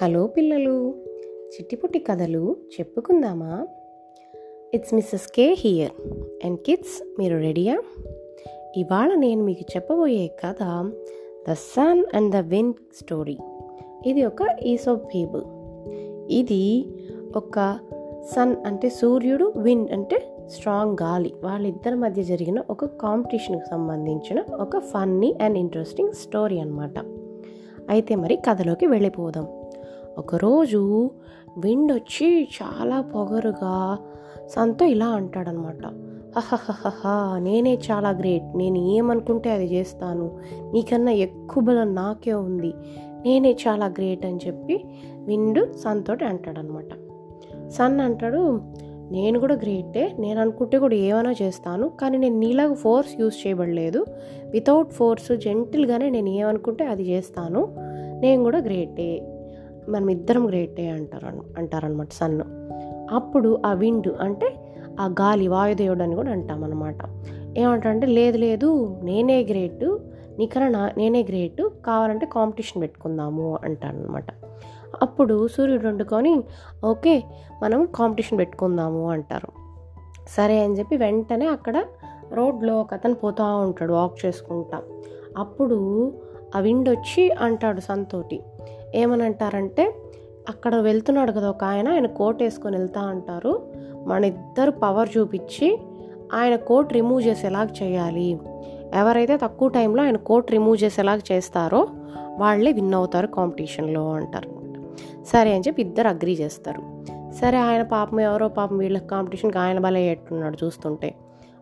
Hello పిల్లలు చిట్టిపుట్టి కథలు చెప్పుకుందామా? It's Mrs K here and kids మీరు రెడీయా ఇవాళ నేను మీకు చెప్పబోయే కథ the sun and the wind story ఇది ఒక ఈసోప్ ఫేబుల్ ఇది ఒక సన్ అంటే సూర్యుడు విండ్ అంటే స్ట్రాంగ్ గాలి. వాళ్ళిద్దరి మధ్య జరిగిన ఒక కాంపిటీషన్కి సంబంధించిన ఒక ఫన్నీ అండ్ ఇంట్రెస్టింగ్ స్టోరీ అనమాట అయితే మరి కథలోకి వెళ్ళిపోదాం. ఒకరోజు విండ్ వచ్చి చాలా పొగరుగా సంతో ఇలా అంటాడనమాట. హహహహహ నేనే చాలా గ్రేట్. నేను ఏమనుకుంటే అది చేస్తాను. నీకన్నా ఎక్కువ బలం నాకే ఉంది. నేనే చాలా గ్రేట్ అని చెప్పి విండ్ సన్తోటి అంటాడనమాట. సన్ అంటాడు నేను కూడా గ్రేటే. నేను అనుకుంటే కూడా ఏమైనా చేస్తాను. కానీ నేను నీలాగా ఫోర్స్ యూస్ చేయబడలేదు. వితౌట్ ఫోర్స్ జెంటిల్గానే నేను ఏమనుకుంటే అది చేస్తాను. నేను కూడా గ్రేటే. మనం ఇద్దరం గ్రేటే అంటారు అంటారనమాట సన్. అప్పుడు ఆ విండ్ అంటే ఆ గాలి వాయుదేవుడు అని కూడా అంటామన్నమాట. ఏమంటారంటే లేదు లేదు నేనే గ్రేటు నీకన్నా నా నేనే గ్రేటు కావాలంటే కాంపిటీషన్ పెట్టుకుందాము అంటారనమాట అప్పుడు సూర్యుడు వండుకొని ఓకే మనం కాంపిటీషన్ పెట్టుకుందాము అంటారు. సరే అని చెప్పి వెంటనే అక్కడ రోడ్లో ఒక అతను పోతూ ఉంటాడు వాక్ చేసుకుంటా. అప్పుడు ఆ విండ్ వచ్చి అంటాడు సంతోటి ఏమని అంటారంటే అక్కడ వెళ్తున్నాడు కదా ఒక ఆయన ఆయన కోట్ వేసుకొని వెళ్తా అంటారు. మన ఇద్దరు పవర్ చూపించి ఆయన కోట్ రిమూవ్ చేసేలాగా చేయాలి. ఎవరైతే తక్కువ టైంలో ఆయన కోట్ రిమూవ్ చేసేలాగా చేస్తారో వాళ్ళే విన్ అవుతారు కాంపిటీషన్లో అంటారు. సరే అని చెప్పి ఇద్దరు అగ్రీ చేస్తారు. సరే ఆయన పాపం ఎవరో పాపం వీళ్ళ కాంపిటీషన్కి ఆయన బలే ఎట్టున్నాడు చూస్తుంటే.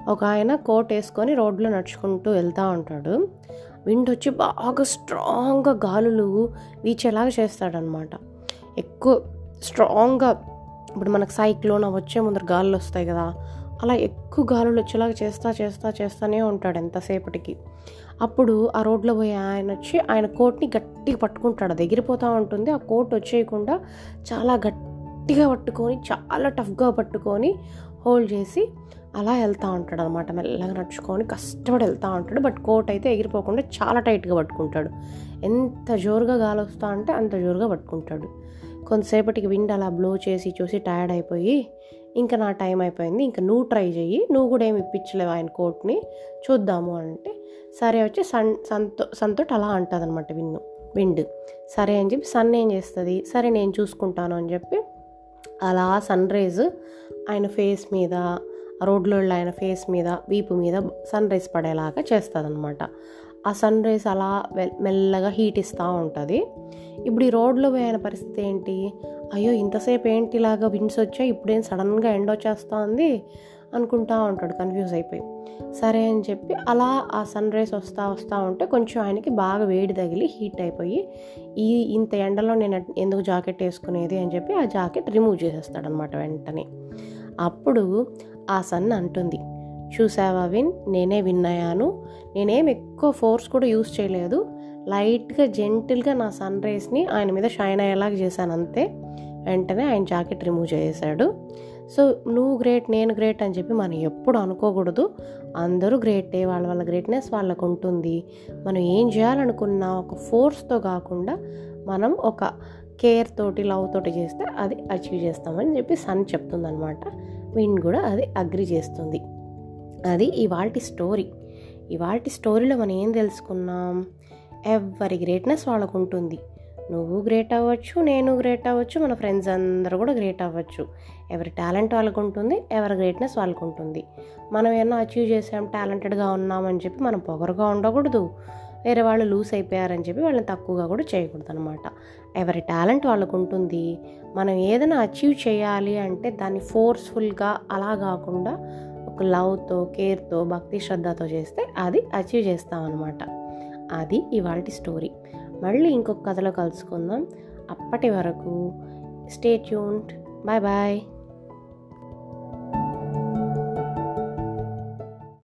ఒక ఆయన కోట్ వేసుకొని రోడ్లో నడుచుకుంటూ వెళ్తూ ఉంటాడు విండ్ వచ్చి బాగా స్ట్రాంగ్గా గాలులు వీచేలాగా చేస్తాడనమాట ఎక్కువ స్ట్రాంగ్గా ఇప్పుడు మనకు సైక్లోన్ వచ్చే ముందర గాలులు వస్తాయి కదా అలా ఎక్కువ గాలులు వచ్చేలాగా చేస్తా చేస్తా చేస్తానే ఉంటాడు ఎంతసేపటికి. అప్పుడు ఆ రోడ్లో పోయి ఆయన వచ్చి ఆయన కోట్ని గట్టిగా పట్టుకుంటాడు. అది ఎగిరిపోతూ ఉంటుంది. ఆ కోట్ వచ్చేయకుండా చాలా గట్టిగా పట్టుకొని చాలా టఫ్గా పట్టుకొని హోల్డ్ చేసి అలా వెళ్తూ ఉంటాడు అనమాట మెల్లగా నడుచుకొని కష్టపడి వెళ్తూ ఉంటాడు. బట్ కోట్ అయితే ఎగిరిపోకుండా చాలా టైట్గా పట్టుకుంటాడు. ఎంత జోరుగా గాలి వస్తా అంటే అంత జోరుగా పట్టుకుంటాడు. కొంతసేపటికి విండ్ అలా బ్లో చేసి చూసి టైర్డ్ అయిపోయి ఇంకా నా టైం అయిపోయింది. ఇంకా నువ్వు ట్రై చెయ్యి. నువ్వు కూడా ఏమి ఇప్పించలేవు ఆయన కోట్ని. చూద్దాము అంటే సరే వచ్చి సన్ సంతో సంతోటి అలా అంటుంది అనమాట విన్ను విండ్. సరే అని చెప్పి సన్ ఏం చేస్తుంది? సరే నేను చూసుకుంటాను అని చెప్పి అలా సన్ రైజ్ ఆయన ఫేస్ మీద రోడ్లో ఆయన ఫేస్ మీద వీపు మీద సన్ రైజ్ పడేలాగా చేస్తుంది అనమాట ఆ సన్ రైజ్ అలా మెల్లగా హీట్ ఇస్తూ ఉంటుంది. ఇప్పుడు ఈ రోడ్లో పోయిన పరిస్థితి ఏంటి? అయ్యో ఇంతసేపు ఏంటి ఇలాగా విండ్స్ వచ్చాయి ఇప్పుడేం సడన్గా ఎండ్ వచ్చేస్తుంది? అనుకుంటా ఉంటాడు కన్ఫ్యూజ్ అయిపోయి. సరే అని చెప్పి అలా ఆ సన్ రైస్ వస్తూ వస్తూ ఉంటే కొంచెం ఆయనకి బాగా వేడి తగిలి హీట్ అయిపోయి ఈ ఇంత ఎండలో నేను ఎందుకు జాకెట్ వేసుకునేది అని చెప్పి ఆ జాకెట్ రిమూవ్ చేసేస్తాడనమాట వెంటనే. అప్పుడు ఆ సన్ అంటుంది చూసావా విన్? నేనే విన్ అయ్యాను. నేనేం ఎక్కువ ఫోర్స్ కూడా యూస్ చేయలేదు. లైట్గా జెంటిల్గా నా సన్ రైస్ని ఆయన మీద షైన్ అయ్యేలాగా చేశాను అంతే. వెంటనే ఆయన జాకెట్ రిమూవ్ చేశాడు సో నువ్వు గ్రేట్ నేను గ్రేట్ అని చెప్పి మనం ఎప్పుడు అనుకోకూడదు. అందరూ గ్రేటే వాళ్ళ వాళ్ళ గ్రేట్నెస్ వాళ్ళకు ఉంటుంది. మనం ఏం చేయాలనుకున్నా ఒక ఫోర్స్తో కాకుండా మనం ఒక కేర్ తోటి లవ్ తోటి చేస్తే అది అచీవ్ చేస్తామని చెప్పి సన్ చెప్తుందనమాట విన్ కూడా అది అగ్రి చేస్తుంది. అది ఇవాటి స్టోరీ. ఇవాటి స్టోరీలో మనం ఏం తెలుసుకున్నాం? ఎవరి గ్రేట్నెస్ వాళ్ళకు ఉంటుంది. నువ్వు గ్రేట్ అవ్వచ్చు నేను గ్రేట్ అవ్వచ్చు మన ఫ్రెండ్స్ అందరూ కూడా గ్రేట్ అవ్వచ్చు. ఎవరి టాలెంట్ వాళ్ళకు ఉంటుంది ఎవరి గ్రేట్నెస్ వాళ్ళకు ఉంటుంది. మనం ఏమన్నా అచీవ్ చేసాం టాలెంటెడ్గా ఉన్నామని చెప్పి మనం పొగరుగా ఉండకూడదు. వేరే వాళ్ళు లూస్ అయిపోయారని చెప్పి వాళ్ళని తక్కువగా కూడా చేయకూడదు అనమాట ఎవరి టాలెంట్ వాళ్ళకు ఉంటుంది మనం ఏదైనా అచీవ్ చేయాలి అంటే దాన్ని ఫోర్స్ఫుల్గా అలా కాకుండా ఒక లవ్తో కేర్తో భక్తి శ్రద్ధతో చేస్తే అది అచీవ్ చేస్తామన్నమాట అది ఇవాళ స్టోరీ మళ్ళీ ఇంకొక కథలో కలుసుకుందాం. అప్పటి వరకు స్టే ట్యూన్డ్ బాయ్ బాయ్